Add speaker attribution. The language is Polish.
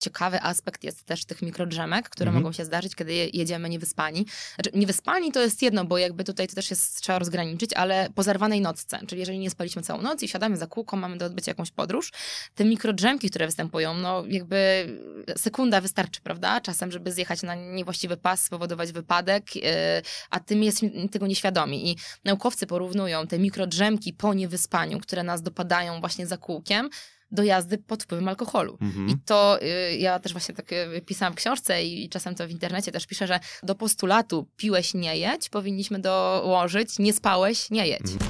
Speaker 1: ciekawy aspekt jest też tych mikrodrzemek, które
Speaker 2: Mhm.
Speaker 1: mogą się zdarzyć, kiedy je- jedziemy niewyspani. Znaczy, niewyspani to jest jedno, bo jakby tutaj to też jest, trzeba rozgraniczyć, ale po zerwanej nocce, czyli jeżeli nie spaliśmy całą noc i siadamy za kółką, mamy do odbycia jakąś podróż, te mikrodrzemki, które występują, no jakby sekunda wystarczy, prawda? Czasem, żeby zjechać na niewłaściwy pas, spowodować wypadek, yy, a tym jest tego nieświadomi. I naukowcy porównują te mikrodrzemki po niewyspaniu, które nas dopadają właśnie za kółkiem, do jazdy pod wpływem alkoholu.
Speaker 2: Mhm.
Speaker 1: I to y, ja też właśnie tak y, pisałam w książce i czasem to w internecie też piszę, że do postulatu piłeś nie jedź, powinniśmy dołożyć nie spałeś nie jedź.
Speaker 2: Mhm.